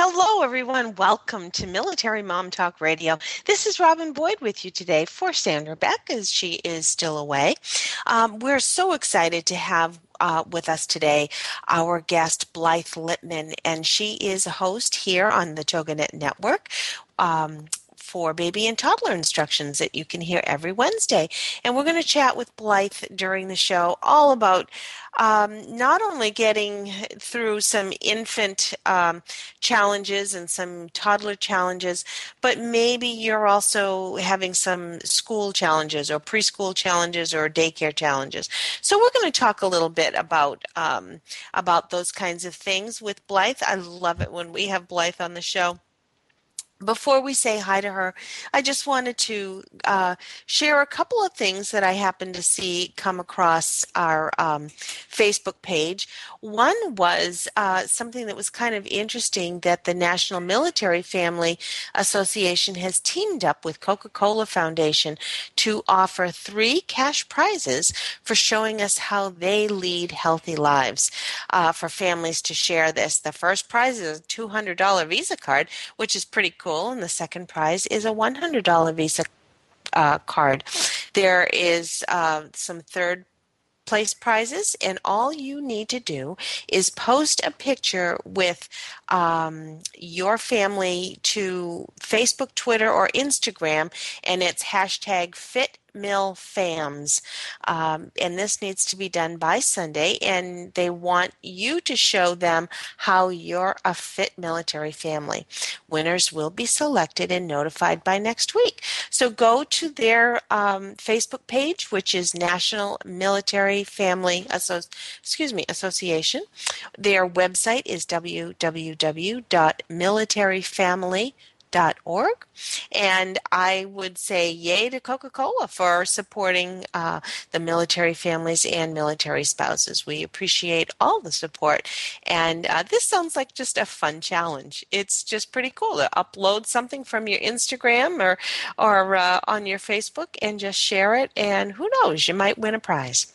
Hello, everyone. Welcome to Military Mom Talk Radio. This is Robin Boyd with you today for Sandra Beck, as she is still away. Um, we're so excited to have uh, with us today our guest Blythe Lipman, and she is a host here on the TogiNet Network. Um, for baby and toddler instructions that you can hear every Wednesday. And we're going to chat with Blythe during the show all about um, not only getting through some infant um, challenges and some toddler challenges, but maybe you're also having some school challenges or preschool challenges or daycare challenges. So we're going to talk a little bit about um, about those kinds of things with Blythe. I love it when we have Blythe on the show before we say hi to her, I just wanted to uh, share a couple of things that I happened to see come across our um, Facebook page. One was uh, something that was kind of interesting that the National Military Family Association has teamed up with Coca Cola Foundation to offer three cash prizes for showing us how they lead healthy lives uh, for families to share this. The first prize is a $200 Visa card, which is pretty cool cool. And the second prize is a $100 Visa uh, card. There is uh, some third place prizes, and all you need to do is post a picture with um, your family to Facebook, Twitter, or Instagram, and it's hashtag fit mill fams um, and this needs to be done by sunday and they want you to show them how you're a fit military family. Winners will be selected and notified by next week. So go to their um, facebook page which is national military family Asso- excuse me association. Their website is www.militaryfamily.com org. And I would say yay to Coca Cola for supporting uh, the military families and military spouses. We appreciate all the support. And uh, this sounds like just a fun challenge. It's just pretty cool to upload something from your Instagram or, or uh, on your Facebook and just share it. And who knows, you might win a prize.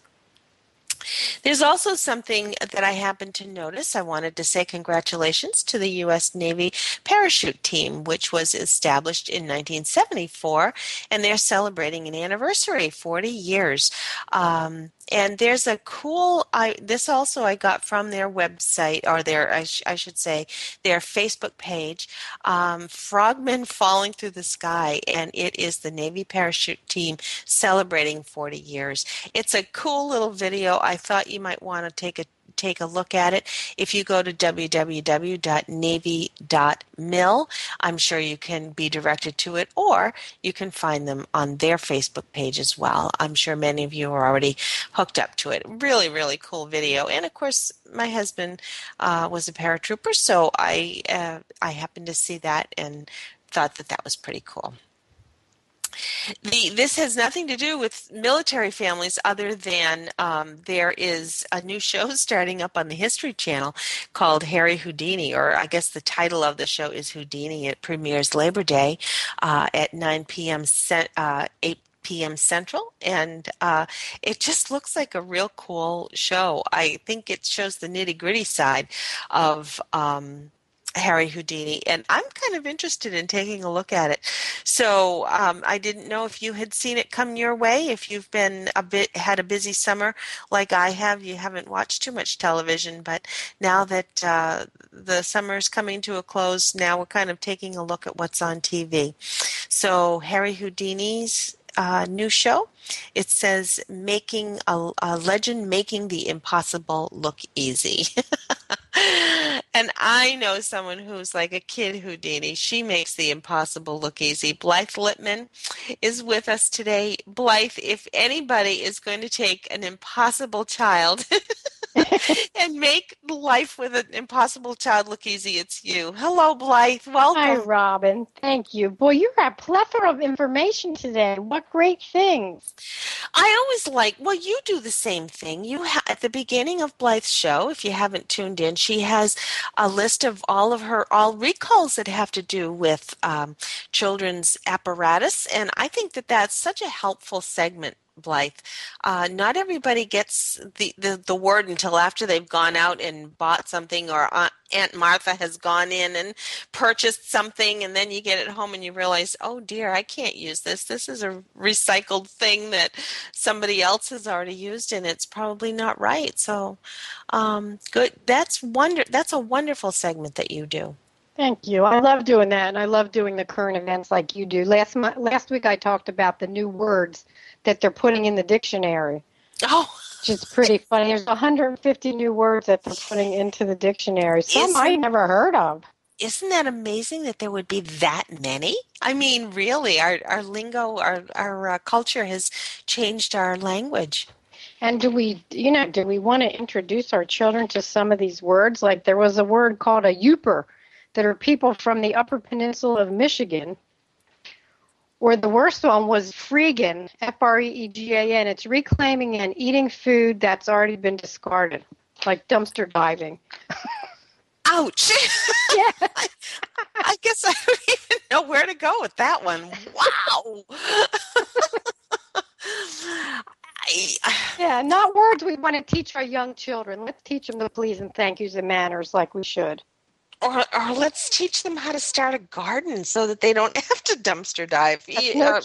There's also something that I happened to notice. I wanted to say congratulations to the U.S. Navy parachute team, which was established in 1974, and they're celebrating an anniversary, 40 years. Um, and there's a cool i this also i got from their website or their i, sh- I should say their facebook page um, frogmen falling through the sky and it is the navy parachute team celebrating 40 years. It's a cool little video. I thought you might want to take a take a look at it. If you go to www.navy.mil, I'm sure you can be directed to it, or you can find them on their Facebook page as well. I'm sure many of you are already hooked up to it. Really, really cool video. And of course, my husband uh, was a paratrooper, so I uh, I happened to see that and thought that that was pretty cool. The, this has nothing to do with military families other than um, there is a new show starting up on the History Channel called Harry Houdini, or I guess the title of the show is Houdini. It premieres Labor Day uh, at 9 p.m. Cent, uh, 8 p.m. Central, and uh, it just looks like a real cool show. I think it shows the nitty gritty side of um, Harry Houdini, and I'm kind of interested in taking a look at it. So um, I didn't know if you had seen it come your way. If you've been a bit had a busy summer like I have, you haven't watched too much television. But now that uh, the summer is coming to a close, now we're kind of taking a look at what's on TV. So Harry Houdini's uh, new show. It says making a, a legend making the impossible look easy. and I know someone who's like a kid Houdini. She makes the impossible look easy. Blythe Lipman is with us today. Blythe, if anybody is going to take an impossible child and make life with an impossible child look easy, it's you. Hello, Blythe. Welcome. Hi, Robin. Thank you. Boy, you have a plethora of information today. What great things. I always like, well, you do the same thing. You ha- At the beginning of Blythe's show, if you haven't tuned in, she has a list of all of her, all recalls that have to do with um, children's apparatus. And I think that that's such a helpful segment Blythe. Uh, not everybody gets the, the, the word until after they've gone out and bought something, or Aunt Martha has gone in and purchased something, and then you get it home and you realize, oh dear, I can't use this. This is a recycled thing that somebody else has already used, and it's probably not right. So, um, good. That's wonder. That's a wonderful segment that you do. Thank you. I love doing that, and I love doing the current events like you do. Last last week, I talked about the new words that they're putting in the dictionary. Oh, which is pretty funny. There's 150 new words that they're putting into the dictionary. Some isn't, I never heard of. Isn't that amazing that there would be that many? I mean, really, our our lingo, our our uh, culture has changed our language. And do we, you know, do we want to introduce our children to some of these words? Like there was a word called a Yooper that are people from the Upper Peninsula of Michigan or the worst one was Freegan, F R E E G A N. It's reclaiming and eating food that's already been discarded, like dumpster diving. Ouch! Yeah. I, I guess I don't even know where to go with that one. Wow! yeah, not words we want to teach our young children. Let's teach them the please and thank yous and manners like we should or, or let's teach them how to start a garden so that they don't have to dumpster dive. No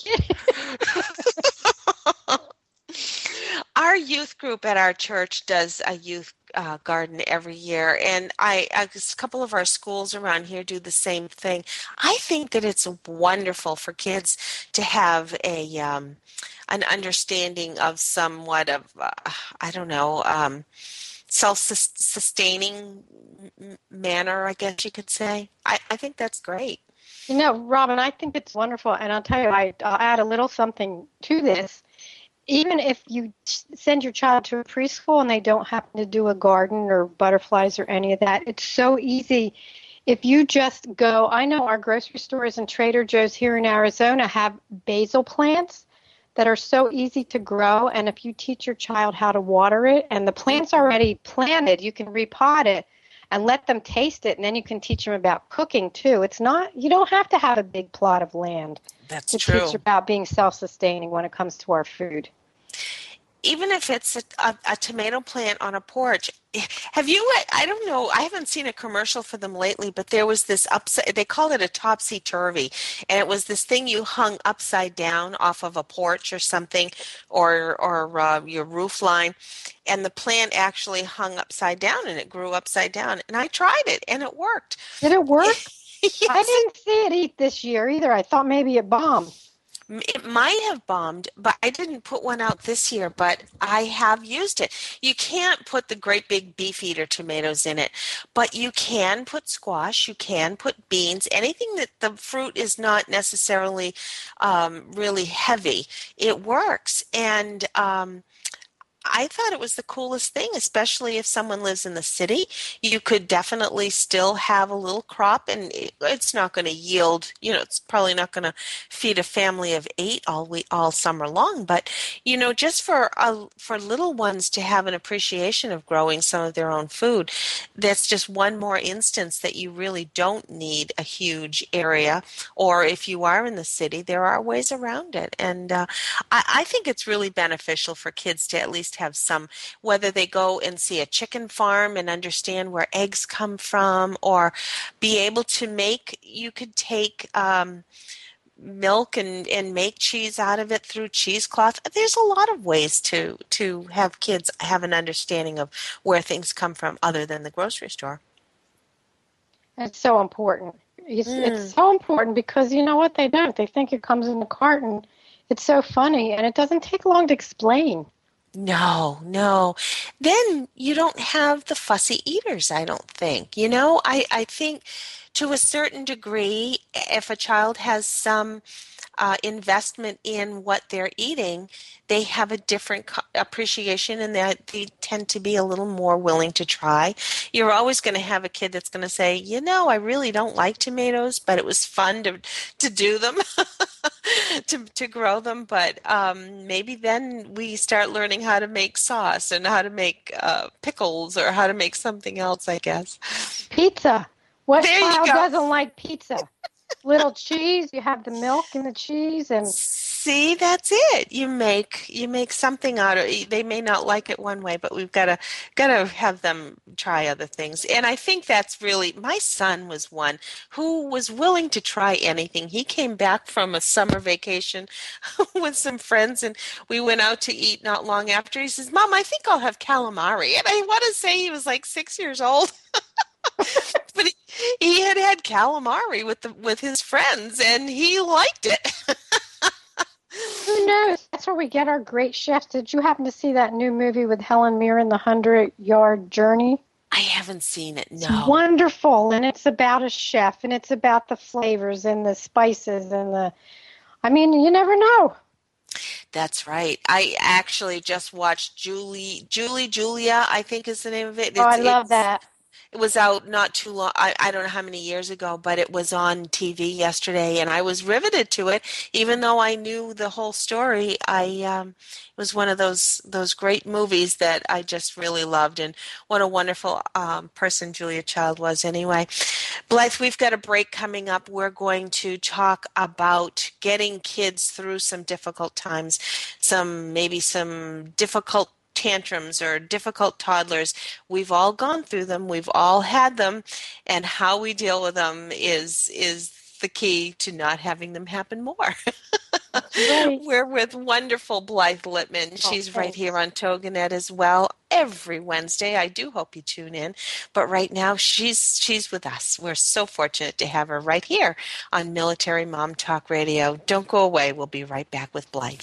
our youth group at our church does a youth uh, garden every year, and I, a couple of our schools around here do the same thing. I think that it's wonderful for kids to have a um, an understanding of somewhat of uh, I don't know. Um, self-sustaining manner, I guess you could say. I, I think that's great. You know, Robin, I think it's wonderful, and I'll tell you, I, I'll add a little something to this. Even if you send your child to a preschool and they don't happen to do a garden or butterflies or any of that, it's so easy. If you just go, I know our grocery stores and Trader Joe's here in Arizona have basil plants that are so easy to grow. And if you teach your child how to water it and the plant's already planted, you can repot it and let them taste it. And then you can teach them about cooking too. It's not, you don't have to have a big plot of land That's to true. teach about being self sustaining when it comes to our food even if it's a, a, a, tomato plant on a porch have you i don't know i haven't seen a commercial for them lately but there was this upside they called it a topsy-turvy and it was this thing you hung upside down off of a porch or something or or uh, your roof line and the plant actually hung upside down and it grew upside down and i tried it and it worked. Did it work? Yes. i didn't see it eat this year either. I thought maybe it bombed it might have bombed, but I didn't put one out this year, but I have used it. You can't put the great big beef eater tomatoes in it, but you can put squash, you can put beans, anything that the fruit is not necessarily um, really heavy. It works. And um, I thought it was the coolest thing, especially if someone lives in the city. You could definitely still have a little crop, and it's not going to yield. You know, it's probably not going to feed a family of eight all week, all summer long. But you know, just for uh, for little ones to have an appreciation of growing some of their own food, that's just one more instance that you really don't need a huge area. Or if you are in the city, there are ways around it, and uh, I, I think it's really beneficial for kids to at least have some, whether they go and see a chicken farm and understand where eggs come from, or be able to make, you could take, um, milk and, and make cheese out of it through cheesecloth. There's a lot of ways to to have kids have an understanding of where things come from other than the grocery store. It's so important. It's, mm. it's so important because you know what they don't. They think it comes in a carton. It's so funny, and it doesn't take long to explain. No, no. Then you don't have the fussy eaters, I don't think. You know, I, I think to a certain degree, if a child has some uh, investment in what they're eating, they have a different appreciation and that they tend to be a little more willing to try. You're always going to have a kid that's going to say, you know, I really don't like tomatoes, but it was fun to, to do them, to, to grow them. But um, maybe then we start learning how to make sauce and how to make uh, pickles or how to make something else, I guess. Pizza. What there child doesn't like pizza? Little cheese. You have the milk and the cheese, and see, that's it. You make you make something out of. it. They may not like it one way, but we've got to got to have them try other things. And I think that's really. My son was one who was willing to try anything. He came back from a summer vacation with some friends, and we went out to eat not long after. He says, "Mom, I think I'll have calamari." And I want to say he was like six years old. he, had had calamari with the with his friends, and he liked it. Who knows? That's where we get our great chefs. Did you happen to see that new movie with Helen Mirren, The Hundred Yard Journey? I haven't seen it. No. It's wonderful, and it's about a chef, and it's about the flavors and the spices and the. I mean, you never know. That's right. I actually just watched Julie, Julie, Julia. I think is the name of it. It's, oh, I love that it was out not too long I, I don't know how many years ago but it was on tv yesterday and i was riveted to it. Even though i knew the whole story i um, it was one of those those great movies that i just really loved and what a wonderful um, person julia child was. Anyway blythe we've got a break coming up. We're going to talk about getting kids through some difficult times some maybe some difficult tantrums or difficult toddlers, we've all gone through them, we've all had them, and how we deal with them is is the key to not having them happen more. right. We're with wonderful Blythe Lipman. Oh, She's right here on TogiNet as well every Wednesday. I do hope you tune in. But right now she's she's with us. We're so fortunate to have her right here on Military Mom Talk Radio. Don't go away. We'll be right back with Blythe.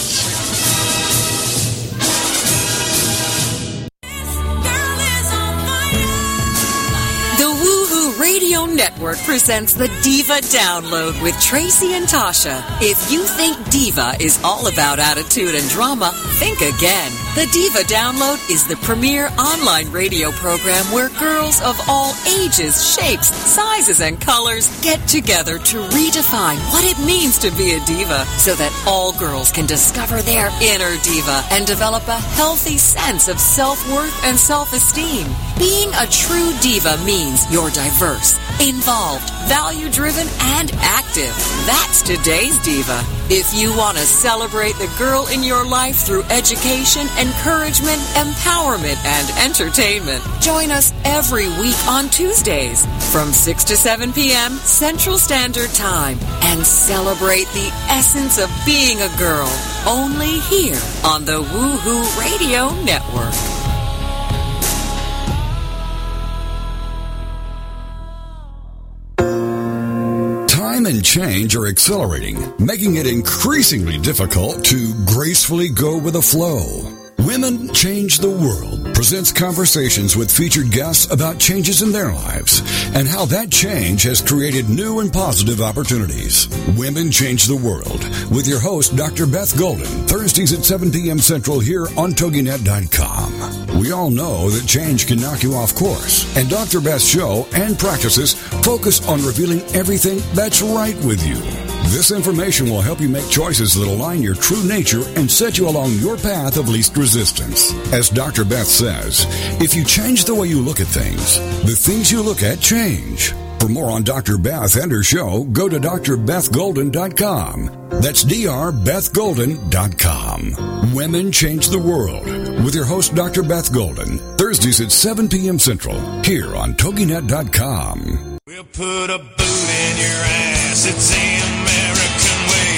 Network presents the Diva Download with Tracy and Tasha. If you think Diva is all about attitude and drama, think again. The Diva Download is the premier online radio program where girls of all ages, shapes, sizes, and colors get together to redefine what it means to be a diva so that all girls can discover their inner diva and develop a healthy sense of self-worth and self-esteem. Being a true diva means you're diverse diverse, involved, value driven, and active. That's today's diva. If you want to celebrate the girl in your life through education, encouragement, empowerment, and entertainment, join us every week on Tuesdays from 6 to 7 p.m. Central Standard Time and celebrate the essence of being a girl only here on the Woohoo Radio Network. Time and change are accelerating, making it increasingly difficult to gracefully go with the flow. Women Change the World presents conversations with featured guests about changes in their lives and how that change has created new and positive opportunities. Women Change the World with your host, Dr. Beth Golden, Thursdays at 7 p.m. Central here on TogiNet.com. We all know that change can knock you off course, and Dr. Beth's show and practices focus on revealing everything that's right with you. This information will help you make choices that align your true nature and set you along your path of least resistance. As Dr. Beth says, if you change the way you look at things, the things you look at change. For more on Dr. Beth and her show, go to drbethgolden.com. That's drbethgolden.com. Women Change the World with your host, Dr. Beth Golden, Thursdays at 7 p.m. Central, here on TogiNet.com. We'll put a boot in your ass. It's the American way.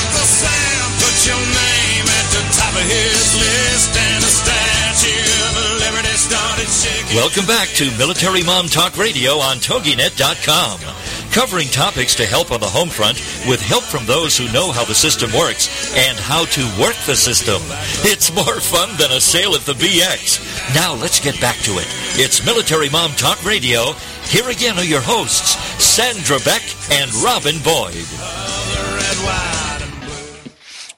Uncle Sam, put your name at the top of his list, and Statue of Liberty started shaking. Welcome back to Military Mom Talk Radio on TogiNet.com. Covering topics to help on the home front with help from those who know how the system works and how to work the system. It's more fun than a sale at the BX. Now let's get back to it. It's Military Mom Talk Radio. Here again are your hosts, Sandra Beck and Robin Boyd.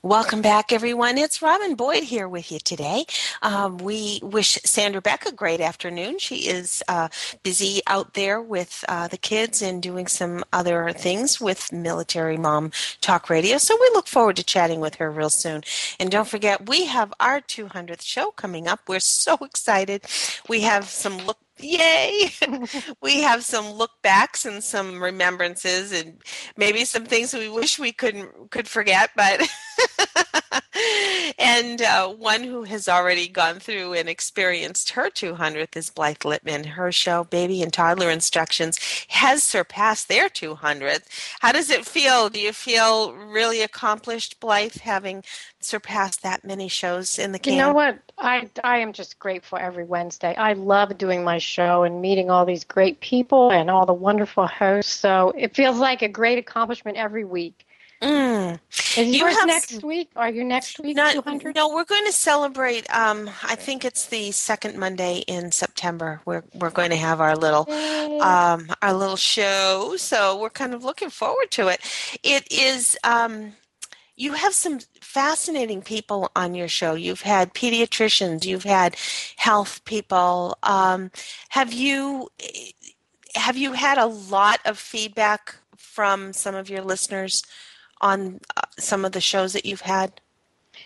Welcome back, everyone. It's Robin Boyd here with you today. Um, we wish Sandra Beck a great afternoon. She is uh, busy out there with uh, the kids and doing some other things with Military Mom Talk Radio. So we look forward to chatting with her real soon. And don't forget, we have our 200th show coming up. We're so excited. We have some look Yay! we have some look backs and some remembrances and maybe some things we wish we couldn't could forget, but and uh, one who has already gone through and experienced her 200th is Blythe Lipman. Her show, Baby and Toddler Instructions, has surpassed their 200th. How does it feel? Do you feel really accomplished, Blythe, having surpassed that many shows in the can? You know what? I, I am just grateful every Wednesday. I love doing my show and meeting all these great people and all the wonderful hosts. So it feels like a great accomplishment every week. Mm. Is You yours have- next week? Are you next week? Not, no, we're going to celebrate. Um, I think it's the second Monday in September. We're we're going to have our little um, our little show. So we're kind of looking forward to it. It is. Um, you have some fascinating people on your show. You've had pediatricians. You've had health people. Um, have you have you had a lot of feedback from some of your listeners on uh, some of the shows that you've had?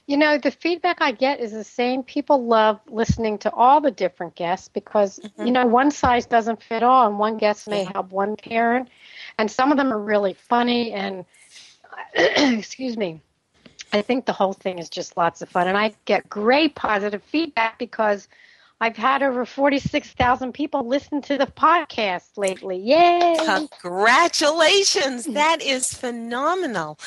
You know, the feedback I get is the same. People love listening to all the different guests because, you know, one size doesn't fit all, and one guest may help one parent. And some of them are really funny, and excuse me. I think the whole thing is just lots of fun. And I get great positive feedback because I've had over 46,000 people listen to the podcast lately. Yay! Congratulations. That is phenomenal.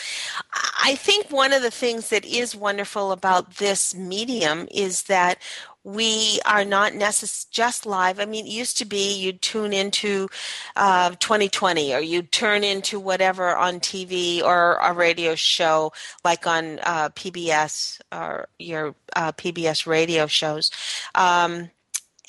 I think one of the things that is wonderful about this medium is that we are not necess- just live. I mean, it used to be you'd tune into uh, 2020 or you'd turn into whatever on TV or a radio show like on uh, PBS or your uh, PBS radio shows. Um,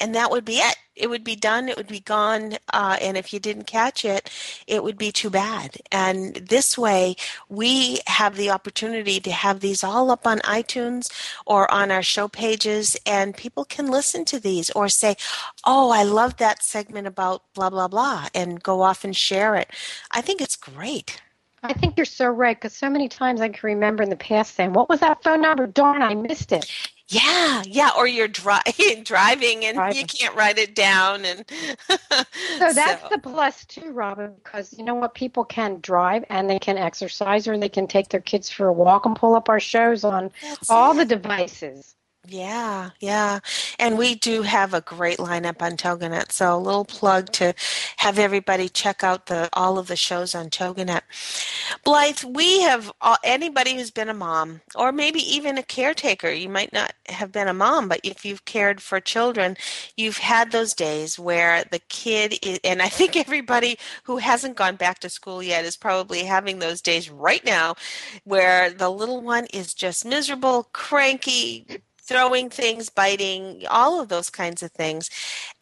and that would be it. It would be done. It would be gone. Uh, and if you didn't catch it, it would be too bad. And this way, we have the opportunity to have these all up on iTunes or on our show pages, and people can listen to these or say, "Oh, I love that segment about blah blah blah," and go off and share it. I think it's great. I think you're so right because so many times I can remember in the past saying, What was that phone number? Darn, I missed it. Yeah, yeah. Or you're dri- driving and you can't write it down, and So that's the plus too, Robin, because you know what? People can drive and they can exercise or they can take their kids for a walk and pull up our shows on That's all it. the devices. Yeah, yeah. And we do have a great lineup on Toginet. So a little plug to have everybody check out the all of the shows on Toginet. Blythe, we have uh, anybody who's been a mom or maybe even a caretaker. You might not have been a mom, but if you've cared for children, you've had those days where the kid is, and I think everybody who hasn't gone back to school yet is probably having those days right now where the little one is just miserable, cranky, throwing things, biting, all of those kinds of things.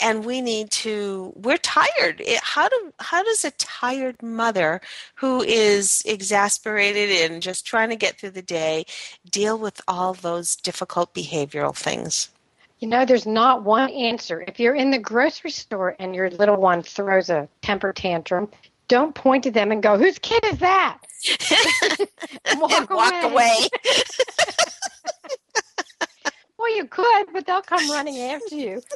And we need to we're tired. It, how do how does a tired mother who is exasperated and just trying to get through the day deal with all those difficult behavioral things? You know, there's not one answer. If you're in the grocery store and your little one throws a temper tantrum, don't point to them and go, "Whose kid is that?" walk away. away. well, you could, but they'll come running after you.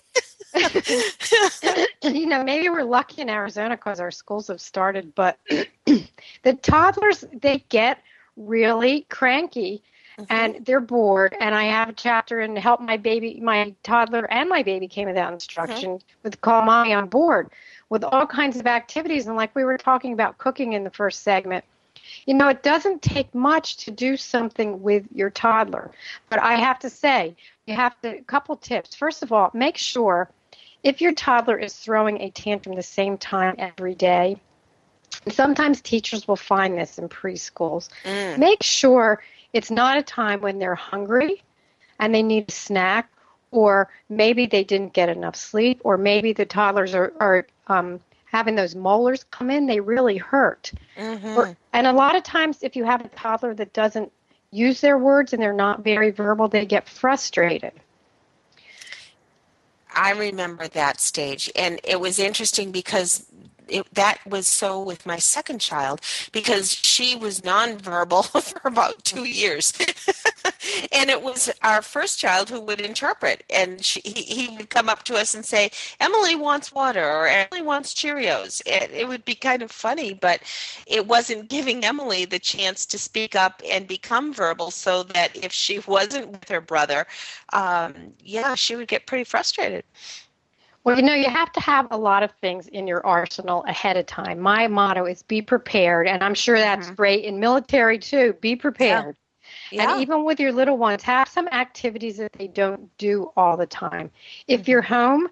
you know, maybe we're lucky in Arizona because our schools have started, but the toddlers they get really cranky mm-hmm. and they're bored. And I have a chapter in Help My Baby, my toddler and my baby came without instruction mm-hmm. with Call Mommy on Board with all kinds of activities. And like we were talking about cooking in the first segment, you know, it doesn't take much to do something with your toddler. But I have to say, you have to, a couple tips. First of all, make sure if your toddler is throwing a tantrum the same time every day, sometimes teachers will find this in preschools, mm. make sure it's not a time when they're hungry and they need a snack, or maybe they didn't get enough sleep, or maybe the toddlers are, are um, having those molars come in, they really hurt. Mm-hmm. Or, and a lot of times, if you have a toddler that doesn't use their words and they're not very verbal, they get frustrated. I remember that stage, and it was interesting because it, that was so with my second child because she was nonverbal for about two years. and it was our first child who would interpret. And she, he, he would come up to us and say, Emily wants water or Emily wants Cheerios. It, it would be kind of funny, but it wasn't giving Emily the chance to speak up and become verbal so that if she wasn't with her brother, um, yeah, she would get pretty frustrated. Well, you know, you have to have a lot of things in your arsenal ahead of time. My motto is be prepared, and I'm sure that's mm-hmm. great in military too. Be prepared. Yeah. Yeah. And even with your little ones, have some activities that they don't do all the time. If mm-hmm. you're home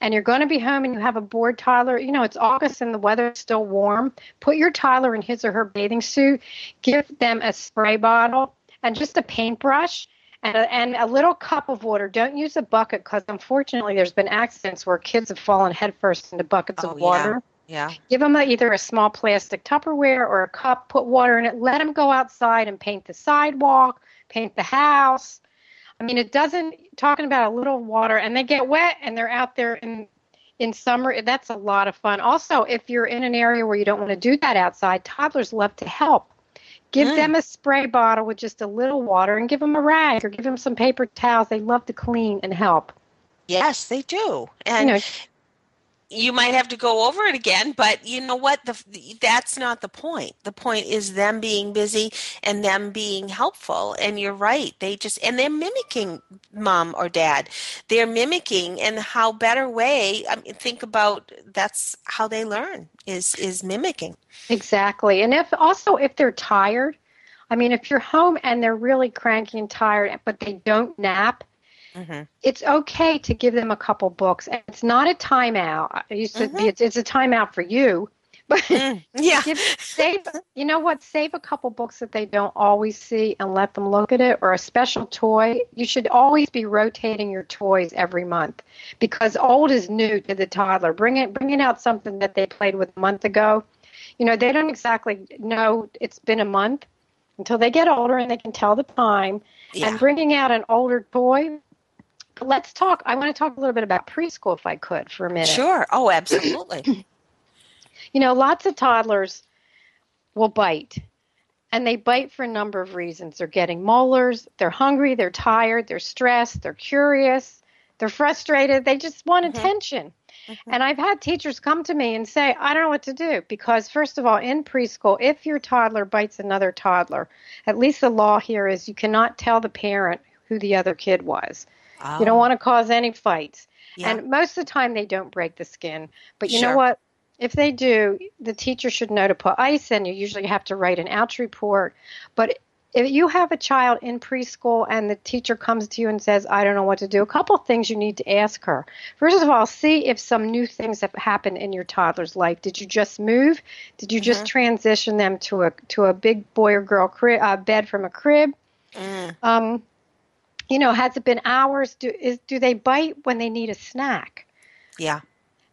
and you're going to be home and you have a bored toddler, you know, it's August and the weather's still warm, put your toddler in his or her bathing suit, give them a spray bottle and just a paintbrush and a, and a little cup of water. Don't use a bucket because unfortunately there's been accidents where kids have fallen headfirst into buckets oh, of water. Yeah. yeah. Give them a, either a small plastic Tupperware or a cup. Put water in it. Let them go outside and paint the sidewalk, paint the house. I mean, it doesn't. Talking about a little water, and they get wet, and they're out there in in summer. That's a lot of fun. Also, if you're in an area where you don't want to do that outside, toddlers love to help. Give mm. them a spray bottle with just a little water and give them a rag or give them some paper towels. They love to clean and help. Yes, they do. And you know, you might have to go over it again, but you know what? The, that's not the point. The point is them being busy and them being helpful. And you're right. They just, and they're mimicking mom or dad. They're mimicking and how better way, I mean, think about that's how they learn is, is mimicking. Exactly. And if also, if they're tired, I mean, if you're home and they're really cranky and tired, but they don't nap, Mm-hmm. It's okay to give them a couple books. It's not a timeout. I used to mm-hmm. be, it's, it's, a timeout for you. But mm, yeah, give, save. You know what? Save a couple books that they don't always see and let them look at it, or a special toy. You should always be rotating your toys every month because old is new to the toddler. Bring it, bringing out something that they played with a month ago. You know, they don't exactly know it's been a month until they get older and they can tell the time. Yeah. And bringing out an older toy let's talk. I want to talk a little bit about preschool, if I could, for a minute. Sure. Oh, absolutely. you know, lots of toddlers will bite, and they bite for a number of reasons. They're getting molars, they're hungry, they're tired, they're stressed, they're curious, they're frustrated, they just want mm-hmm. attention. Mm-hmm. And I've had teachers come to me and say, I don't know what to do because, first of all, in preschool, if your toddler bites another toddler, at least the law here is you cannot tell the parent who the other kid was. Oh. You don't want to cause any fights. Yeah. And most of the time they don't break the skin. But you sure. know what? If they do, the teacher should know to put ice in. You usually have to write an ouch report. But if you have a child in preschool and the teacher comes to you and says, I don't know what to do, a couple of things you need to ask her. First of all, see if some new things have happened in your toddler's life. Did you just move? Did you mm-hmm. just transition them to a to a big boy or girl crib, uh, bed from a crib? Mm. Um, you know, has it been hours? Do is do they bite when they need a snack? Yeah.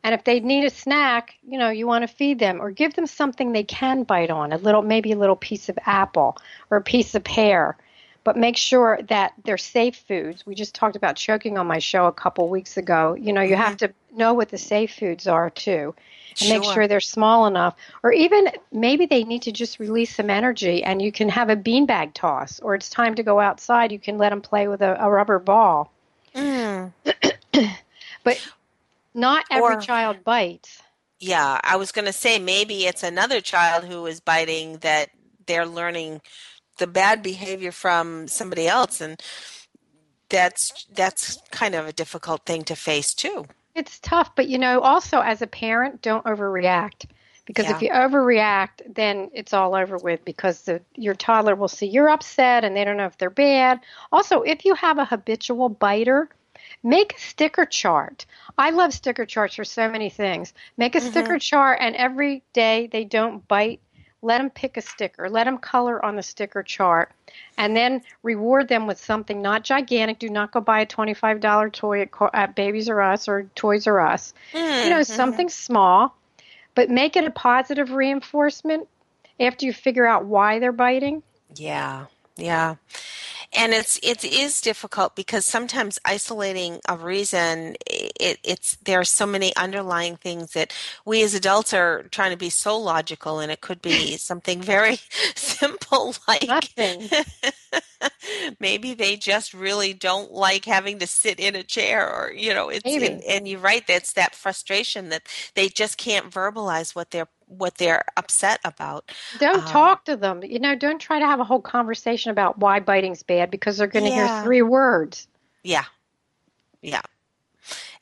And if they need a snack, you know, you want to feed them or give them something they can bite on, a little maybe a little piece of apple or a piece of pear. But make sure that they're safe foods. We just talked about choking on my show a couple weeks ago. You know, you have to know what the safe foods are too. And make Sure. sure they're small enough. Or even maybe they need to just release some energy and you can have a beanbag toss or it's time to go outside. You can let them play with a, a rubber ball. Mm. But not every Or- child bites. Yeah, I was going to say maybe it's another child who is biting that they're learning the bad behavior from somebody else and that's that's kind of a difficult thing to face too. It's tough, but you know, also as a parent, don't overreact. Because if you overreact, then it's all over with because the, your toddler will see you're upset and they don't know if they're bad. Also, if you have a habitual biter, make a sticker chart. I love sticker charts for so many things. Make a mm-hmm. sticker chart, and every day they don't bite, let them pick a sticker. Let them color on the sticker chart, and then reward them with something not gigantic. Do not go buy a twenty-five dollar toy at, at Babies R Us or Toys R Us. You know, mm-hmm. something small, but make it a positive reinforcement after you figure out why they're biting. Yeah, yeah. And it's it is difficult because sometimes isolating a reason it, it's there are so many underlying things that we as adults are trying to be so logical and it could be something very simple like maybe they just really don't like having to sit in a chair or you know it's and, and you're right that's that frustration that they just can't verbalize what they're what they're upset about Don't Um, talk to them. You know, don't try to have a whole conversation about why biting's bad because they're going to Yeah. hear three words. Yeah. Yeah.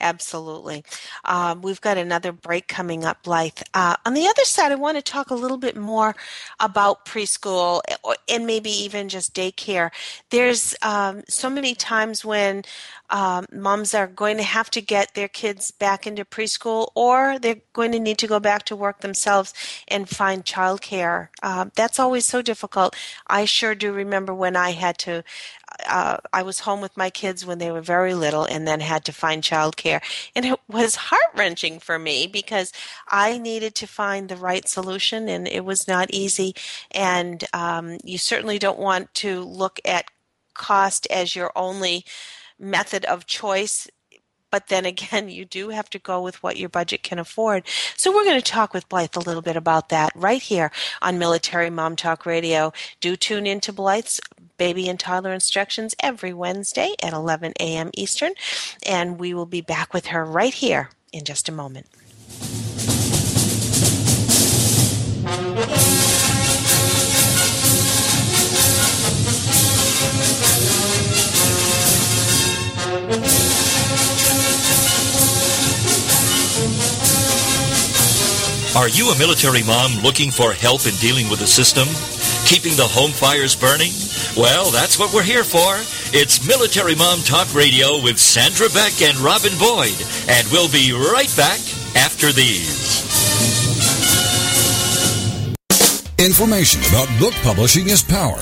Absolutely. Um, we've got another break coming up, Blythe. Uh, on the other side, I want to talk a little bit more about preschool eh, and maybe even just daycare. There's um, so many times when um, moms are going to have to get their kids back into preschool or they're going to need to go back to work themselves and find childcare. Um, that's always so difficult. I sure do remember when I had to uh, I was home with my kids when they were very little and then had to find childcare. And it was heart wrenching for me because I needed to find the right solution and it was not easy. And um, you certainly don't want to look at cost as your only method of choice. But then again, you do have to go with what your budget can afford. So we're going to talk with Blythe a little bit about that right here on Military Mom Talk Radio. Do tune in to Blythe's baby and toddler instructions every Wednesday at 11 a.m. Eastern. And we will be back with her right here in just a moment. Are you a military mom looking for help in dealing with the system? Keeping the home fires burning? Well, that's what we're here for. It's Military Mom Talk Radio with Sandra Beck and Robin Boyd. And we'll be right back after these. Information about book publishing is power.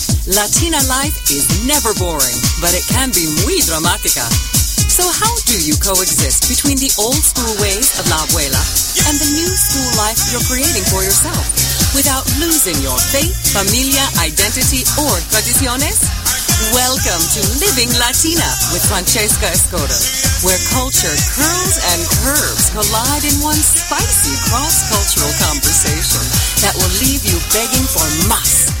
Latina life is never boring, but it can be muy dramática. So how do you coexist between the old school ways of la abuela and the new school life you're creating for yourself without losing your faith, familia, identity, or tradiciones? Welcome to Living Latina with Francesca Escoto, where culture curls and curves collide in one spicy cross-cultural conversation that will leave you begging for mas.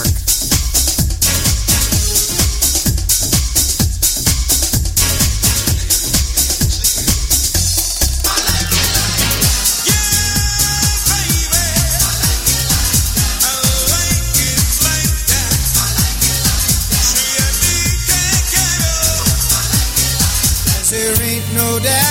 There ain't no doubt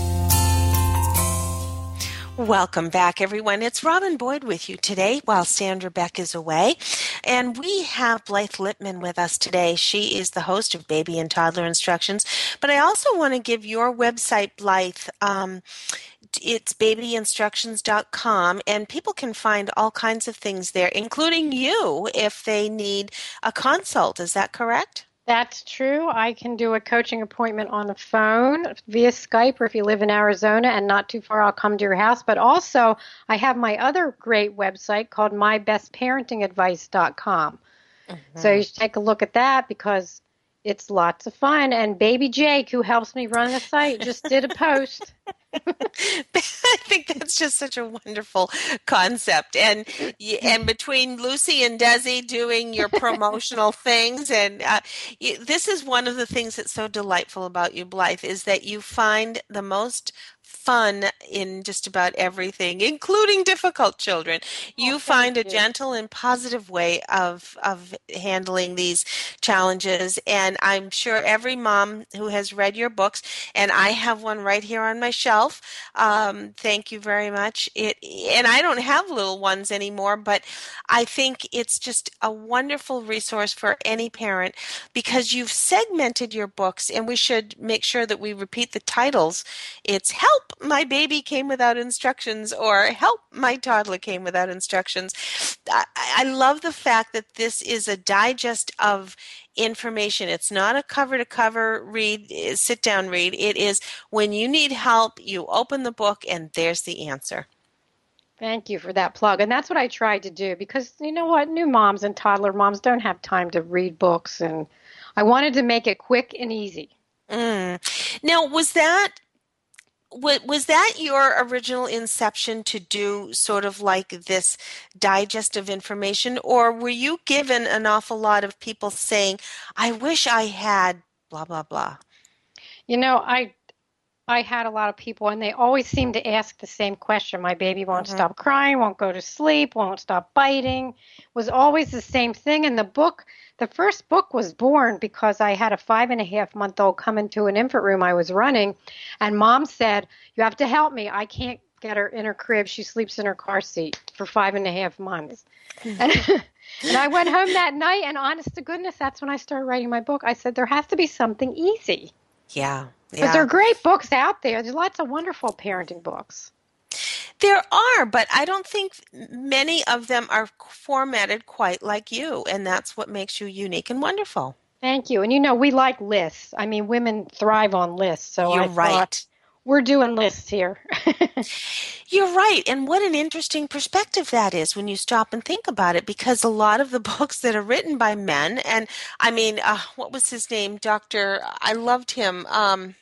Welcome back, everyone. It's Robin Boyd with you today while Sandra Beck is away. And we have Blythe Lipman with us today. She is the host of Baby and Toddler Instructions. But I also want to give your website, Blythe. Um, it's babyinstructions.com, and people can find all kinds of things there, including you if they need a consult. Is that correct? That's true. I can do a coaching appointment on the phone via Skype, or if you live in Arizona and not too far, I'll come to your house. But also, I have my other great website called mybestparentingadvice.com. Mm-hmm. So you should take a look at that because it's lots of fun. And Baby Jake, who helps me run the site, just did a post. I think that's just such a wonderful concept, and and between Lucy and Desi doing your promotional things, and uh, you, this is one of the things that's so delightful about you, Blythe, is that you find the most fun in just about everything, including difficult children. You oh, find a you. gentle and positive way of of handling these challenges, and I'm sure every mom who has read your books, and I have one right here on my shelf. Um, thank you very much. It and I don't have little ones anymore, but I think it's just a wonderful resource for any parent because you've segmented your books, and we should make sure that we repeat the titles. It's help my baby came without instructions or help my toddler came without instructions I, I, love the fact that this is a digest of information it's not a cover to cover read eh, sit down read it is when you need help you open the book and there's the answer Thank you for that plug. And that's what I tried to do because you know what? New moms and toddler moms don't have time to read books. And I wanted to make it quick and easy. Mm. Now, was that was that your original inception to do sort of like this digest of information? Or were you given an awful lot of people saying i wish i had blah blah blah you know i i had a lot of people and they always seem to ask the same question my baby won't mm-hmm. stop crying won't go to sleep won't stop biting was always the same thing and the book the first book was born because I had a five and a half month old come into an infant room I was running, and mom said, You have to help me. I can't get her in her crib. She sleeps in her car seat for five and a half months. and, and I went home that night, and honest to goodness, that's when I started writing my book. I said, There has to be something easy. Yeah. Yeah. there are great books out there. There's lots of wonderful parenting books. There are, but I don't think many of them are formatted quite like you, and that's what makes you unique and wonderful. Thank you. And you know, we like lists. I mean, women thrive on lists. So You're I right. We're doing lists here. You're right. And what an interesting perspective that is when you stop and think about it, because a lot of the books that are written by men, and I mean, uh, what was his name? Dr. I loved him. Um,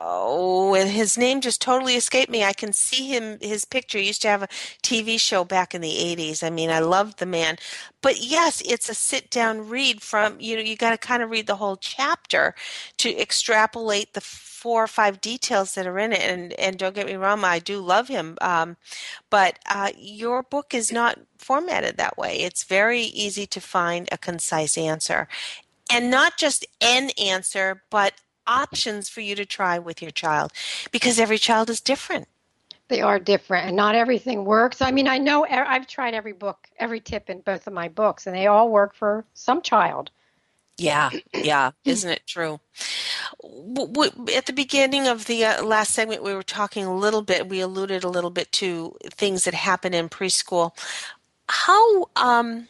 oh, and his name just totally escaped me. I can see him, his picture. He used to have a TV show back in the 80s. I mean, I loved the man. But yes, it's a sit down read from, you know, you got to kind of read the whole chapter to extrapolate the four or five details that are in it. And, and don't get me wrong, I do love him. Um, but uh, your book is not formatted that way. It's very easy to find a concise answer. And not just an answer, but options for you to try with your child because every child is different. They are different, and not everything works. I mean, I know I've tried every book, every tip in both of my books, and they all work for some child. Yeah, yeah, isn't it true? At the beginning of the uh, last segment, we were talking a little bit, we alluded a little bit to things that happen in preschool. How um,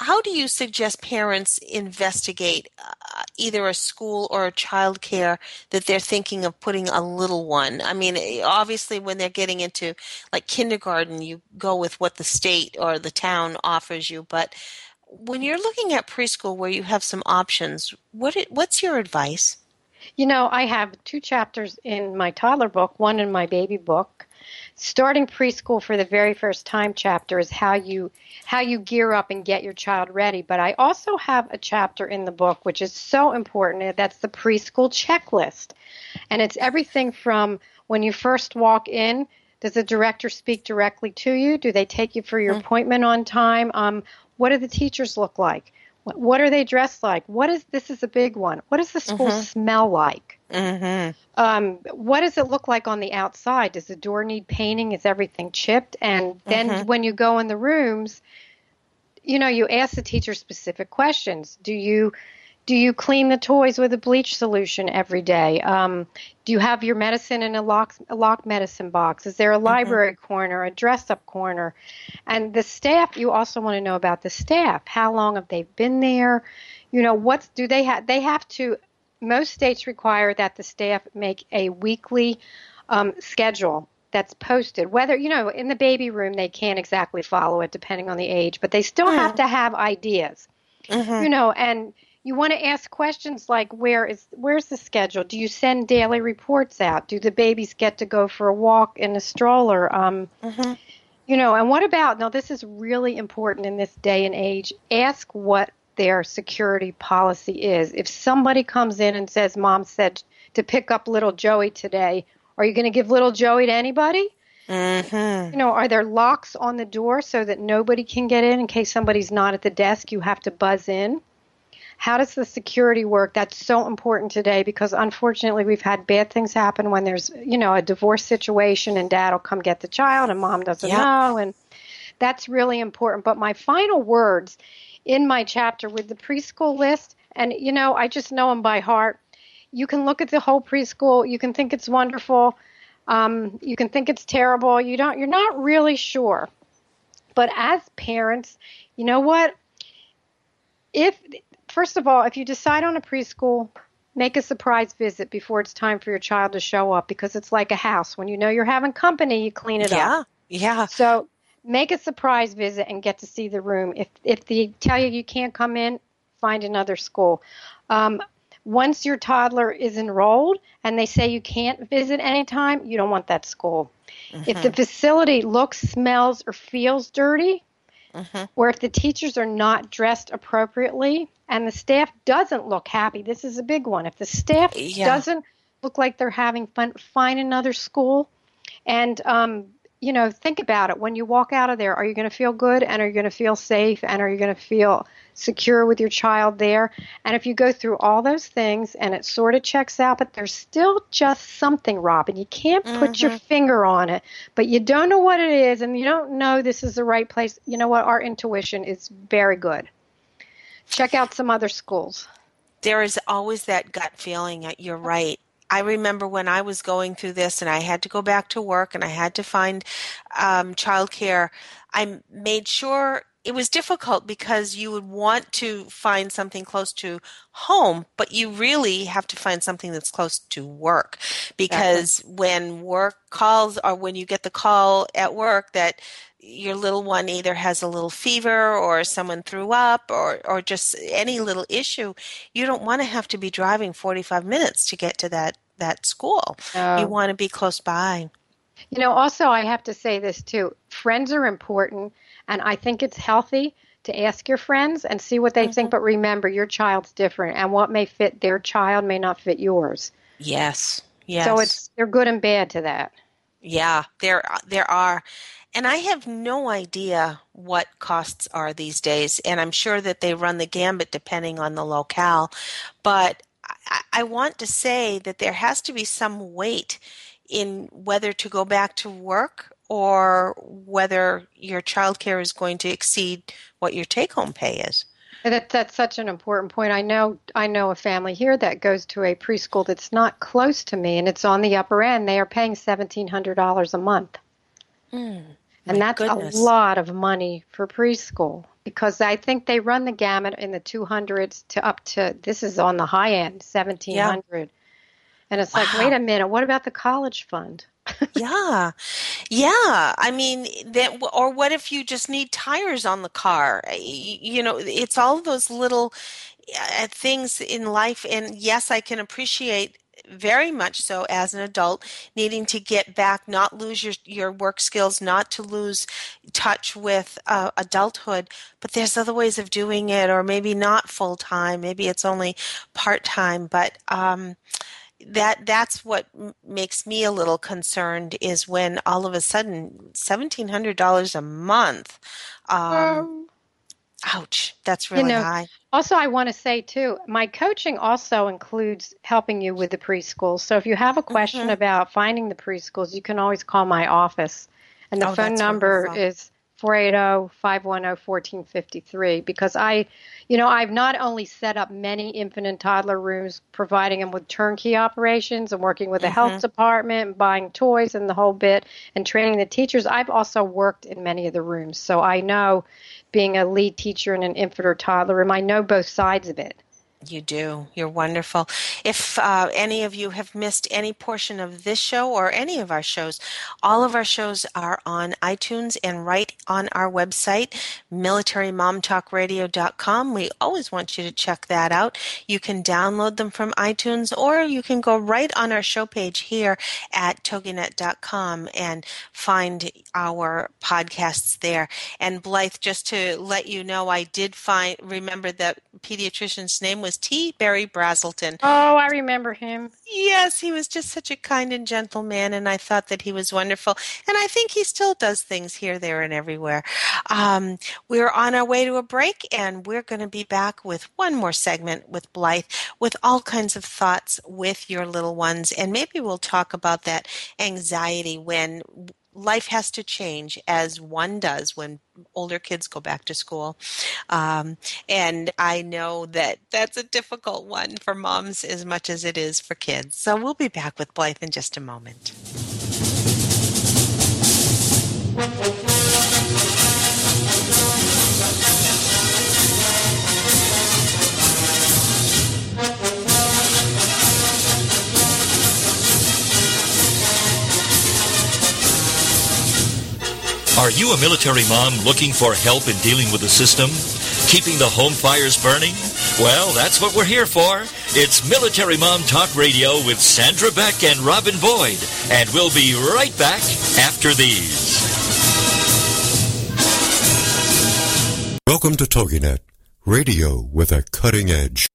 how do you suggest parents investigate uh, either a school or a child care that they're thinking of putting a little one? I mean, eh, obviously, when they're getting into like kindergarten, you go with what the state or the town offers you. But when you're looking at preschool where you have some options, what what's your advice? You know, I have two chapters in my toddler book, one in my baby book starting preschool for the very first time chapter is how you how you gear up and get your child ready. But i also have a chapter in the book which is so important. That's the preschool checklist. And it's everything from when you first walk in does the director speak directly to you? Do they take you for your mm-hmm. appointment on time? Um, what do the teachers look like what, are they dressed like what is this is a big one what does the school mm-hmm. smell like Mm-hmm. Um, what does it look like on the outside? Does the door need painting? Is everything chipped? And then mm-hmm. when you go in the rooms, you know, you ask the teacher specific questions. Do you do you clean the toys with a bleach solution every day? Um, do you have your medicine in a locked, a locked medicine box? Is there a mm-hmm. library mm-hmm. corner, a dress up corner? And the staff, you also want to know about the staff. How long have they been there? You know, what do they have? They have to most states require that the staff make a weekly um, schedule that's posted. Whether, you know, in the baby room, they can't exactly follow it depending on the age, but they still mm-hmm. have to have ideas, mm-hmm. you know, and you want to ask questions like where is where's the schedule do you send daily reports out do the babies get to go for a walk in a stroller um, mm-hmm. you know and what about now this is really important in this day and age ask what their security policy is. If somebody comes in and says, Mom said to pick up little Joey today, are you going to give little Joey to anybody? Mm-hmm. You know, are there locks on the door so that nobody can get in in case somebody's not at the desk? You have to buzz in. How does the security work? That's so important today because unfortunately we've had bad things happen when there's, you know, a divorce situation and dad will come get the child and mom doesn't yep. know and that's really important. But my final words in my chapter with the preschool list. And, you know, I just know them by heart. You can look at the whole preschool, you can think it's wonderful, um, you can think it's terrible. You don't, you're not really sure. But as parents, you know what? If, first of all, if you decide on a preschool, make a surprise visit before it's time for your child to show up because it's like a house. When you know you're having company, you clean it yeah, up. Yeah. Yeah. So make a surprise visit and get to see the room. If if they tell you you can't come in, find another school. Um, once your toddler is enrolled and they say you can't visit anytime, you don't want that school. Mm-hmm. If the mm-hmm. facility looks, smells, or feels dirty, mm-hmm. or if the teachers are not dressed appropriately and the staff doesn't look happy, this is a big one. If the staff yeah. doesn't look like they're having fun, find another school. And um, you know, think about it. When you walk out of there, are you going to feel good and are you going to feel safe and are you going to feel secure with your child there? And if you go through all those things and it sort of checks out, but there's still just something, Robin. You can't put mm-hmm. your finger on it, but you don't know what it is and you don't know this is the right place. You know what? Our intuition is very good. Check out some other schools. There is always that gut feeling. That you're right I remember when I was going through this and I had to go back to work and I had to find um, childcare, I made sure it was difficult because you would want to find something close to home, but you really have to find something that's close to work because exactly. when work calls or when you get the call at work that your little one either has a little fever or someone threw up or, or just any little issue, you don't want to have to be driving 45 minutes to get to that that school. Oh. You want to be close by. You know, also, I have to say this too friends are important, and I think it's healthy to ask your friends and see what they Mm-hmm. think. But remember, your child's different, and what may fit their child may not fit yours. Yes. Yes. So it's they're good and bad to that. Yeah, there there are. And I have no idea what costs are these days, and I'm sure that they run the gambit depending on the locale. But I, I want to say that there has to be some weight in whether to go back to work or whether your childcare is going to exceed what your take home pay is. And that, that's such an important point. I know I know a family here that goes to a preschool that's not close to me, and it's on the upper end. They are paying seventeen hundred dollars a month, my and that's goodness. a lot of money for preschool. Because I think they run the gamut in the two hundreds to up to this is on the high end seventeen hundred, and it's like, wait a minute, what about the college fund? yeah yeah i mean that or what if you just need tires on the car you know it's all those little uh, things in life and yes i can appreciate very much so as an adult needing to get back not lose your your work skills not to lose touch with uh, adulthood but there's other ways of doing it or maybe not full time maybe it's only part time but um that that's what makes me a little concerned is when all of a sudden seventeen hundred dollars a month. Um, ouch, that's really know, high. Also, I want to say too, my coaching also includes helping you with the preschools. So if you have a question Mm-hmm. about finding the preschools, you can always call my office. And the Oh, phone number wonderful. is 480-510-1453 because I, you know, I've not only set up many infant and toddler rooms providing them with turnkey operations and working with the Mm-hmm. health department, buying toys and the whole bit and training the teachers. I've also worked in many of the rooms. So I know being a lead teacher in an infant or toddler room, I know both sides of it. You do. You're wonderful. If uh, any of you have missed any portion of this show or any of our shows, all of our shows are on iTunes and right on our website, militarymomtalkradio.com. We always want you to check that out. You can download them from iTunes or you can go right on our show page here at toginet.com and find our podcasts there. And Blythe, just to let you know, I did find remember that pediatrician's name was T. Berry Brazelton. Oh, I remember him. Yes, he was just such a kind and gentle man, and I thought that he was wonderful. And I think he still does things here, there, and everywhere. Um, we're on our way to a break, and we're going to be back with one more segment with Blythe with all kinds of thoughts with your little ones. And maybe we'll talk about that anxiety when life has to change as one does when older kids go back to school. Um, and I know that that's a difficult one for moms as much as it is for kids. So we'll be back with Blythe in just a moment. Are you a military mom looking for help in dealing with the system? Keeping the home fires burning? Well, that's what we're here for. It's Military Mom Talk Radio with Sandra Beck and Robin Boyd. And we'll be right back after these. Welcome to TogiNet, radio with a cutting edge.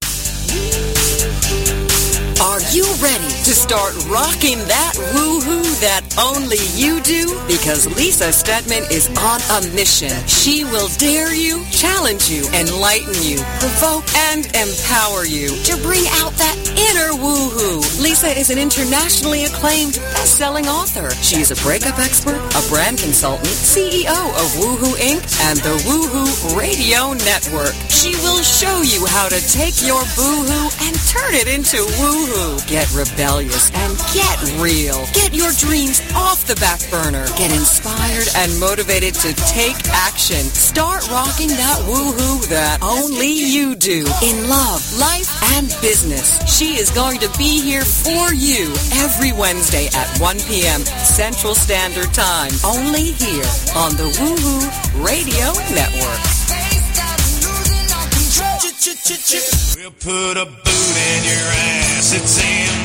Are you ready to start rocking that woohoo that only you do? Because Lisa Steadman is on a mission. She will dare you, challenge you, enlighten you, provoke, and empower you to bring out that inner woohoo. Lisa is an internationally acclaimed best-selling author. She is a breakup expert, a brand consultant, CEO of Woohoo Inc. and the Woohoo Radio Network. She will show you how to take your boohoo and turn it into woohoo. Get rebellious and get real. Get your dreams off the back burner. Get inspired and motivated to take action. Start rocking that woohoo that only you do in love, life, and business. She is going to be here for you every Wednesday at 1 p.m. Central Standard Time. Only here on the Woohoo Radio Network. We'll put a boot in your ass. It's the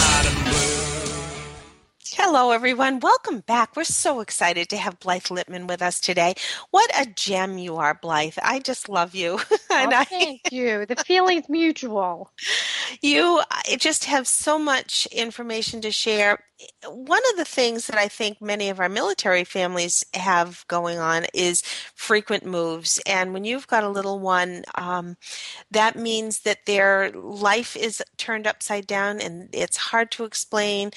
Hello, everyone. Welcome back. We're so excited to have Blythe Lipman with us today. What a gem you are, Blythe. I just love you. and Oh, I, thank you. The feeling's mutual. you just have so much information to share. One of the things that I think many of our military families have going on is frequent moves. And when you've got a little one, um, that means that their life is turned upside down and it's hard to explain.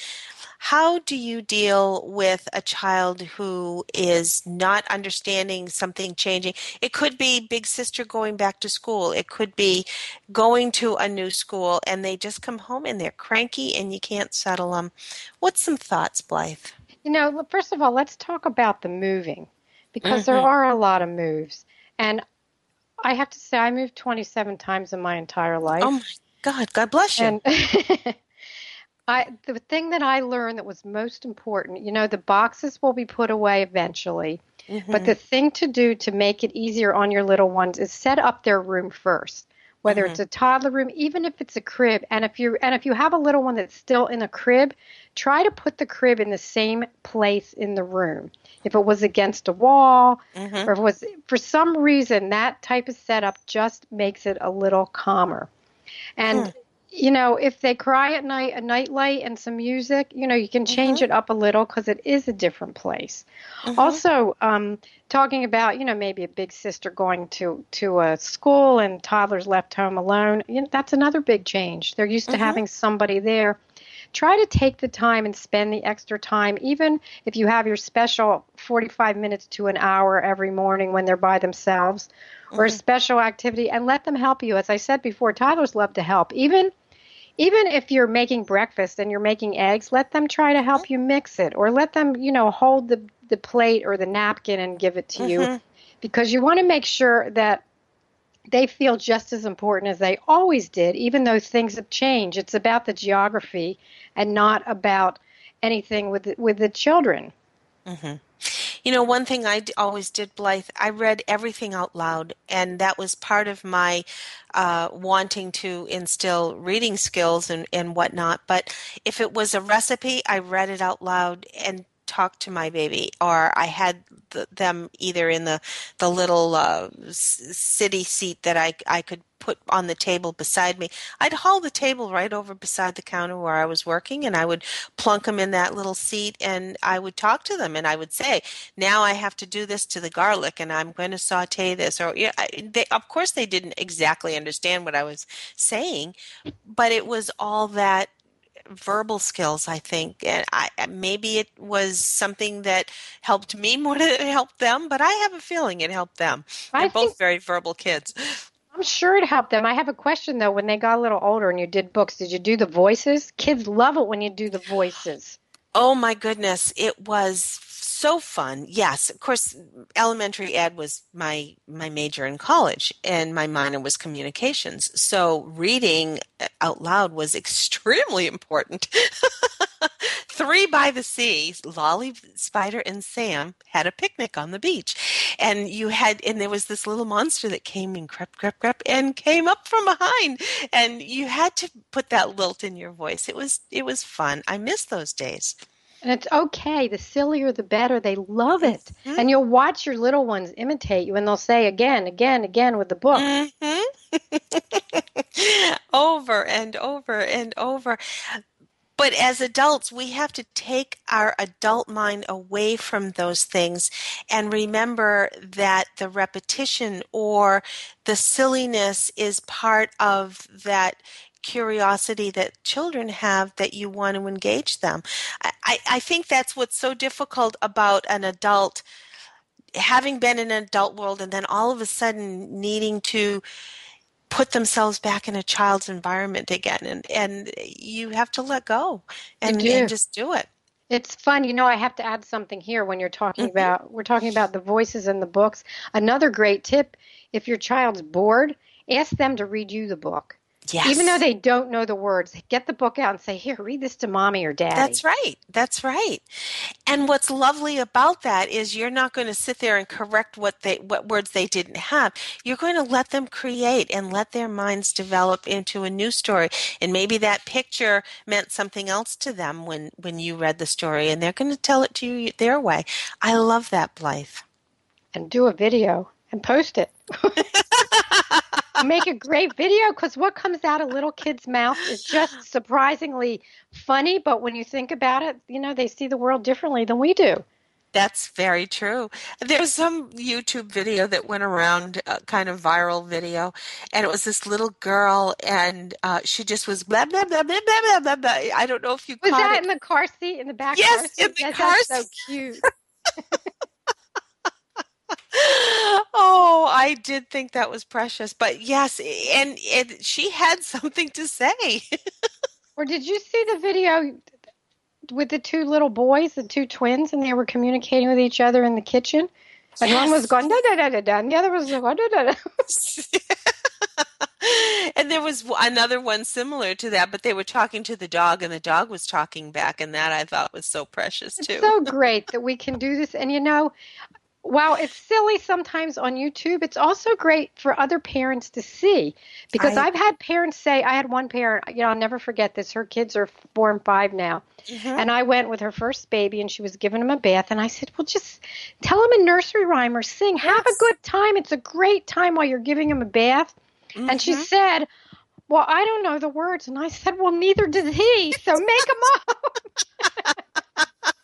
How do you deal with a child who is not understanding something changing? It could be big sister going back to school. It could be going to a new school and they just come home and they're cranky and you can't settle them. What's some thoughts, Blythe? You know, first of all, let's talk about the moving because there Mhm. are a lot of moves. And I have to say, I moved 27 times in my entire life. Oh my God, God bless you. And I, the thing that I learned that was most important, you know, the boxes will be put away eventually, but Mhm. the thing to do to make it easier on your little ones is set up their room first. Whether it's a toddler room, even if it's a crib, and if you and if you have a little one that's still in a crib, try to put the crib in the same place in the room. If it was against a wall, Mhm. or if it was for some reason that type of setup just makes it a little calmer. And Hmm. You know, if they cry at night, a night light and some music, you know, you can change mm-hmm. it up a little because it is a different place. Mm-hmm. Also, um, talking about you know maybe a big sister going to to a school and toddlers left home alone. You know, that's another big change. They're used to mm-hmm. having somebody there. Try to take the time and spend the extra time, even if you have your special 45 minutes to an hour every morning when they're by themselves, or a special activity, and let them help you. As I said before, toddlers love to help. Even even if you're making breakfast and you're making eggs, let them try to help you mix it, or let them, you know, hold the the plate or the napkin and give it to you, mm-hmm. because you want to make sure that they feel just as important as they always did, even though things have changed. It's about the geography and not about anything with with the children. Mm-hmm. You know, one thing I always did, Blythe, I read everything out loud, and that was part of my uh, wanting to instill reading skills and, and whatnot. But if it was a recipe, I read it out loud and talked to my baby, or I had the, them either in the the little uh, city seat that I I could put on the table beside me. I'd haul the table right over beside the counter where I was working, and I would plunk them in that little seat, and I would talk to them, and I would say, "Now I have to do this to the garlic, and I'm going to saute this." Or, yeah, I- they, of course, they didn't exactly understand what I was saying, but it was all that verbal skills i think and i maybe it was something that helped me more than it helped them but i have a feeling it helped them they're I both think- very verbal kids I'm sure it helped them. I have a question though. When they got a little older and you did books, did you do the voices? Kids love it when you do the voices. Oh my goodness, it was so fun. Yes, of course, elementary ed was my my major in college, and my minor was communications. So reading uh, out loud was extremely important. Three by the sea, Lolly, Spider, and Sam had a picnic on the beach, and you had, and there was this little monster that came and crept, crept, crept, and came up from behind, and you had to put that lilt in your voice. It was, it was fun. I miss those days. And it's okay. The sillier, the better. They love it. And you'll watch your little ones imitate you, and they'll say again, again, again with the book. hmm over and over and over. But as adults, we have to take our adult mind away from those things and remember that the repetition or the silliness is part of that curiosity that children have that you want to engage them. I, I think that's what's so difficult about an adult having been in an adult world and then all of a sudden needing to put themselves back in a child's environment again and and you have to let go and, and just do it It's fun. You know, I have to add something here when you're talking Mm-hmm. about we're talking about the voices in the books. Another great tip, if your child's bored, ask them to read you the book. Yes. Even though they don't know the words, get the book out and say, "Here, read this to mommy or daddy." That's right. That's right. And what's lovely about that is you're not going to sit there and correct what they what words they didn't have. You're going to let them create and let their minds develop into a new story. And maybe that picture meant something else to them when when you read the story and they're going to tell it to you their way. I love that, Blythe. and do a video and post it. Make a great video because what comes out of little kids' mouths is just surprisingly funny. But when you think about it, you know, they see the world differently than we do. That's very true. There's some YouTube video that went around, uh, kind of viral video, and it was this little girl, and uh, she just was blah blah blah blah blah blah blah. I don't know if you Was caught that it. in the car seat in the back? Yes, seat? in the Yes, car that's so cute. oh, I did think that was precious, but yes, and and she had something to say. Or did you see the video with the two little boys, the two twins, and they were communicating with each other in the kitchen? And one was Yes. going da da da da da, and the other was going da da da. and there was another one similar to that, but they were talking to the dog, and the dog was talking back, and that I thought was so precious too. It's so great that we can do this. And you know, while it's silly sometimes on YouTube, it's also great for other parents to see. Because I- I've had parents say, I had one parent, you know, I'll never forget this. Her kids are four and five now. Mhm. And I went with her first baby and she was giving him a bath. And I said, Well, just tell him a nursery rhyme or sing. Have a good time. It's a great time while you're giving him a bath. And she Mhm. said, Well, I don't know the words. And I said, Well, neither does he. So make them up.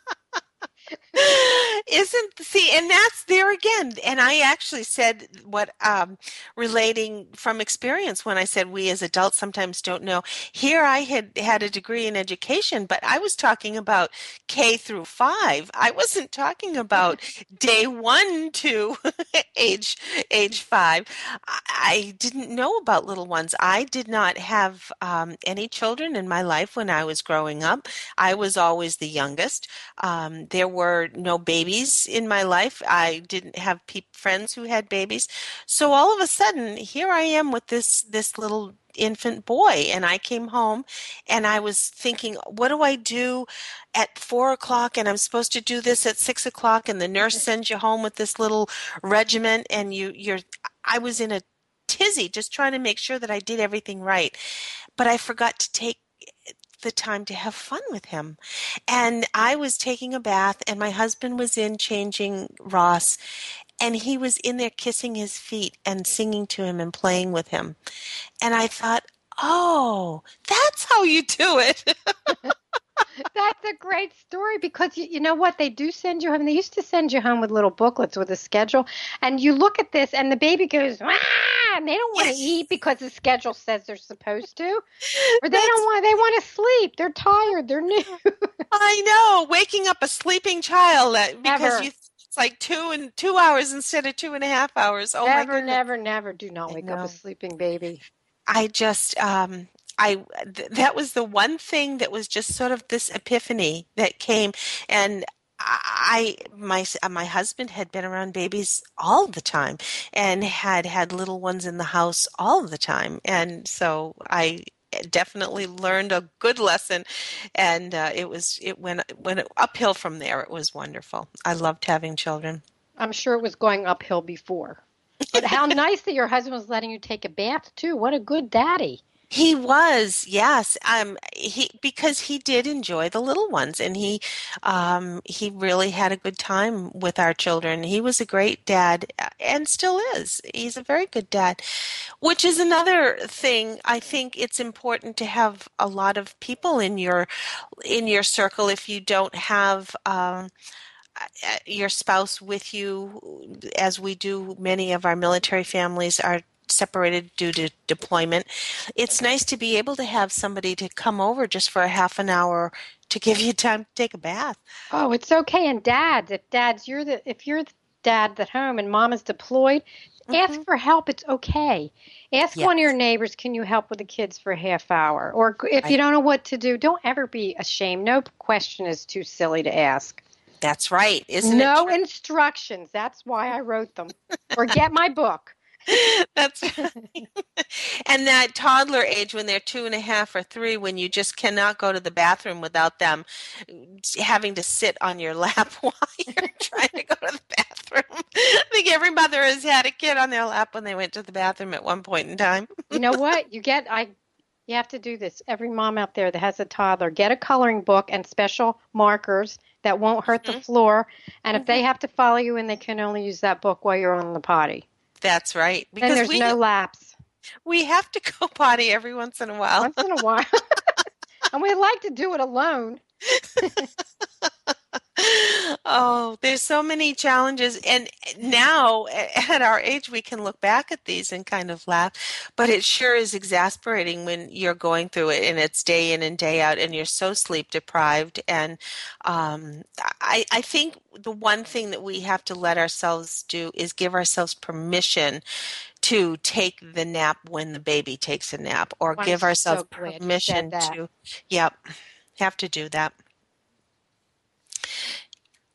Isn't see, and that's there again. And I actually said what um, relating from experience when I said we as adults sometimes don't know. Here, I had had a degree in education, but I was talking about K through five. I wasn't talking about day one to age age five. I, I didn't know about little ones. I did not have um, any children in my life when I was growing up. I was always the youngest. Um, there were no babies in my life. I didn't have peop friends who had babies. So all of a sudden, here I am with this this little infant boy, and I came home, and I was thinking, what do I do at four o'clock? And I'm supposed to do this at six o'clock, and the nurse mm-hmm. sends you home with this little regiment, and you you're. I was in a tizzy just trying to make sure that I did everything right, but I forgot to take the time to have fun with him. And I was taking a bath, and my husband was in changing Ross, and he was in there kissing his feet and singing to him and playing with him. And I thought, oh, that's how you do it. That's a great story because you, you know what? They do send you home. They used to send you home with little booklets with a schedule. And you look at this, and the baby goes, and they don't want to eat because the schedule says they're supposed to. Or they That's- don't want, they want to sleep. They're tired. They're new. I know, waking up a sleeping child uh, because you it's like two and two hours instead of two and a half hours. Oh my never, goodness. never, never do not wake up a sleeping baby. I just um I th- that was the one thing that was just sort of this epiphany that came and I my my husband had been around babies all the time and had had little ones in the house all the time and so I definitely learned a good lesson and uh, it was it went went uphill from there it was wonderful I loved having children I'm sure it was going uphill before. But how nice that your husband was letting you take a bath too. What a good daddy. He was, yes. Um, he because he did enjoy the little ones, and he, um, he really had a good time with our children. He was a great dad, uh, and still is. He's a very good dad. Which is another thing. I think it's important to have a lot of people in your, in your circle. If you don't have, um, your spouse with you, as we do, many of our military families are separated due to deployment. It's nice to be able to have somebody to come over just for a half an hour to give you time to take a bath. Oh, it's okay. And dads, if dads, you're the if you're the dad at home and mom is deployed, ask mm-hmm. for help. It's okay. Ask Yes. one of your neighbors, can you help with the kids for a half hour? Or if you don't know what to do, don't ever be ashamed. No question is too silly to ask. That's right, isn't no it? No instructions. That's why I wrote them. or get my book. That's right. and that toddler age when they're two and a half or three, when you just cannot go to the bathroom without them mm, having to sit on your lap while you're trying to go to the bathroom. I think every mother has had a kid on their lap when they went to the bathroom at one point in time. You know what? You get I you have to do this. Every mom out there that has a toddler, get a coloring book and special markers that won't hurt the mm-hmm. floor. And if they mm-hmm. have to follow you and they can only use that book while you're on the potty. That's right. Because there's we no lapse. we have to go potty every once in a while. Once in a while. and we like to do it alone. oh, there's so many challenges. And now, at our age, we can look back at these and kind of laugh. But it sure is exasperating when you're going through it and it's day in and day out and you're so sleep deprived. And um, I, I think the one thing that we have to let ourselves do is give ourselves permission to take the nap when the baby takes a nap or give ourselves said permission to, yep, have to do that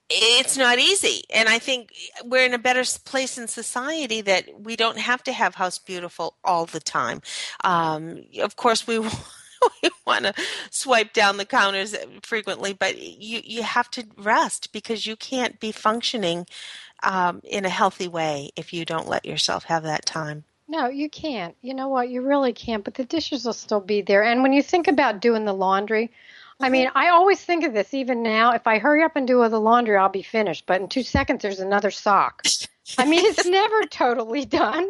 it's not easy and i think we're in a better place in society that we don't have to have house beautiful all the time um, of course we we want to swipe down the counters frequently but you you have to rest because you can't be functioning um, in a healthy way if you don't let yourself have that time No, you can't. You know what? You really can't. But the dishes will still be there. And when you think about doing the laundry, I mean, I always think of this even now. If I hurry up and do all the laundry, I'll be finished. But in two seconds, there's another sock. I mean, it's never totally done.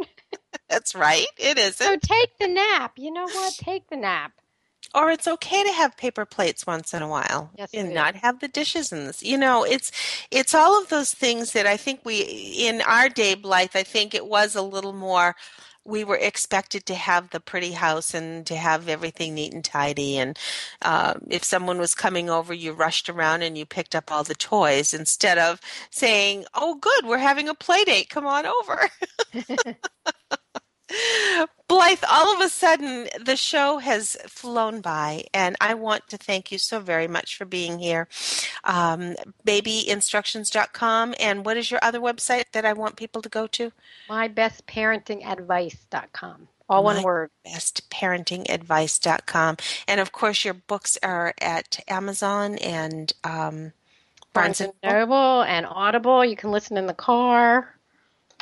that's right it isn't So take the nap. You know what? Take the nap. or it's okay to have paper plates once in a while Yes, and not have the dishes in this you know it's it's all of those things that i think we in our day blythe i think it was a little more we were expected to have the pretty house and to have everything neat and tidy. And uh, if someone was coming over you rushed around and you picked up all the toys instead of saying oh good we're having a play date. Come on over Blythe, all of a sudden the show has flown by, and I want to thank you so very much for being here. Um, babyinstructions.com, and what is your other website that I want people to go to? MyBestParentingAdvice.com. All one My- word. Bestparentingadvice.com. And of course, your books are at Amazon and um, Barnes and Noble and Audible. You can listen in the car.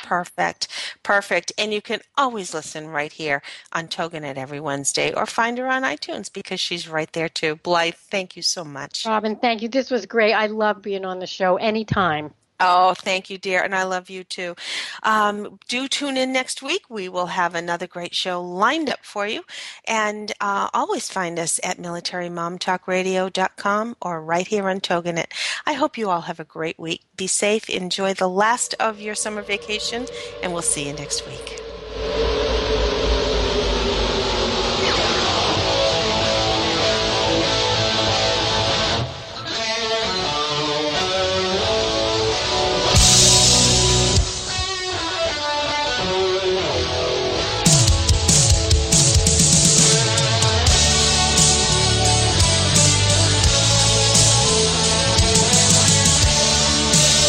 Perfect. Perfect. And you can always listen right here on Toginet every Wednesday or find her on iTunes because she's right there too. Blythe, thank you so much. Robin, thank you. This was great. I love being on the show anytime. Oh, thank you, dear. And I love you too. Um, do tune in next week. We will have another great show lined up for you. And uh, always find us at militarymomtalkradio.com or right here on Toginet. I hope you all have a great week. Be safe. Enjoy the last of your summer vacation. And we'll see you next week.